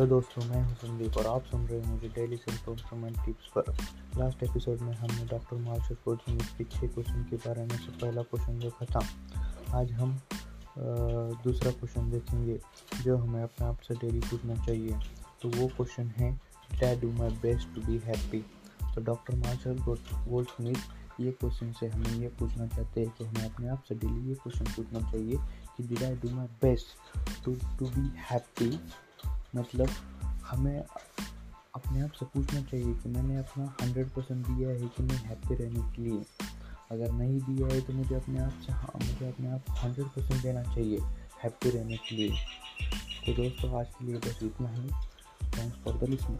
Hello दोस्तों, मैं हूँ संदीप और आप सुन रहे हैं मुझे डेली सेल्फ इम्प्रूवमेंट टिप्स पर। लास्ट एपिसोड में हमने डॉक्टर मार्शल कोचिंग के छः क्वेश्चन के बारे में से पहला क्वेश्चन देखा था। आज हम दूसरा क्वेश्चन देखेंगे, जो हमें अपने आप से डेली पूछना चाहिए। तो वो क्वेश्चन है डै do my best to be happy तो डॉक्टर मार्शल गोल्ड स्मिथ ये क्वेश्चन से हमें ये पूछना चाहते हैं कि हमें अपने आप से डेली ये क्वेश्चन पूछना चाहिए कि did I do my best to to be happy मतलब हमें अपने आप से पूछना चाहिए कि मैंने अपना हंड्रेड परसेंट दिया है कि नहीं हैप्पी रहने के लिए। अगर नहीं दिया है तो मुझे अपने आप से हाँ मुझे अपने आप हंड्रेड परसेंट देना चाहिए हैप्पी रहने के लिए। तो दोस्तों, आज के लिए बस इतना ही। Thanks for the listening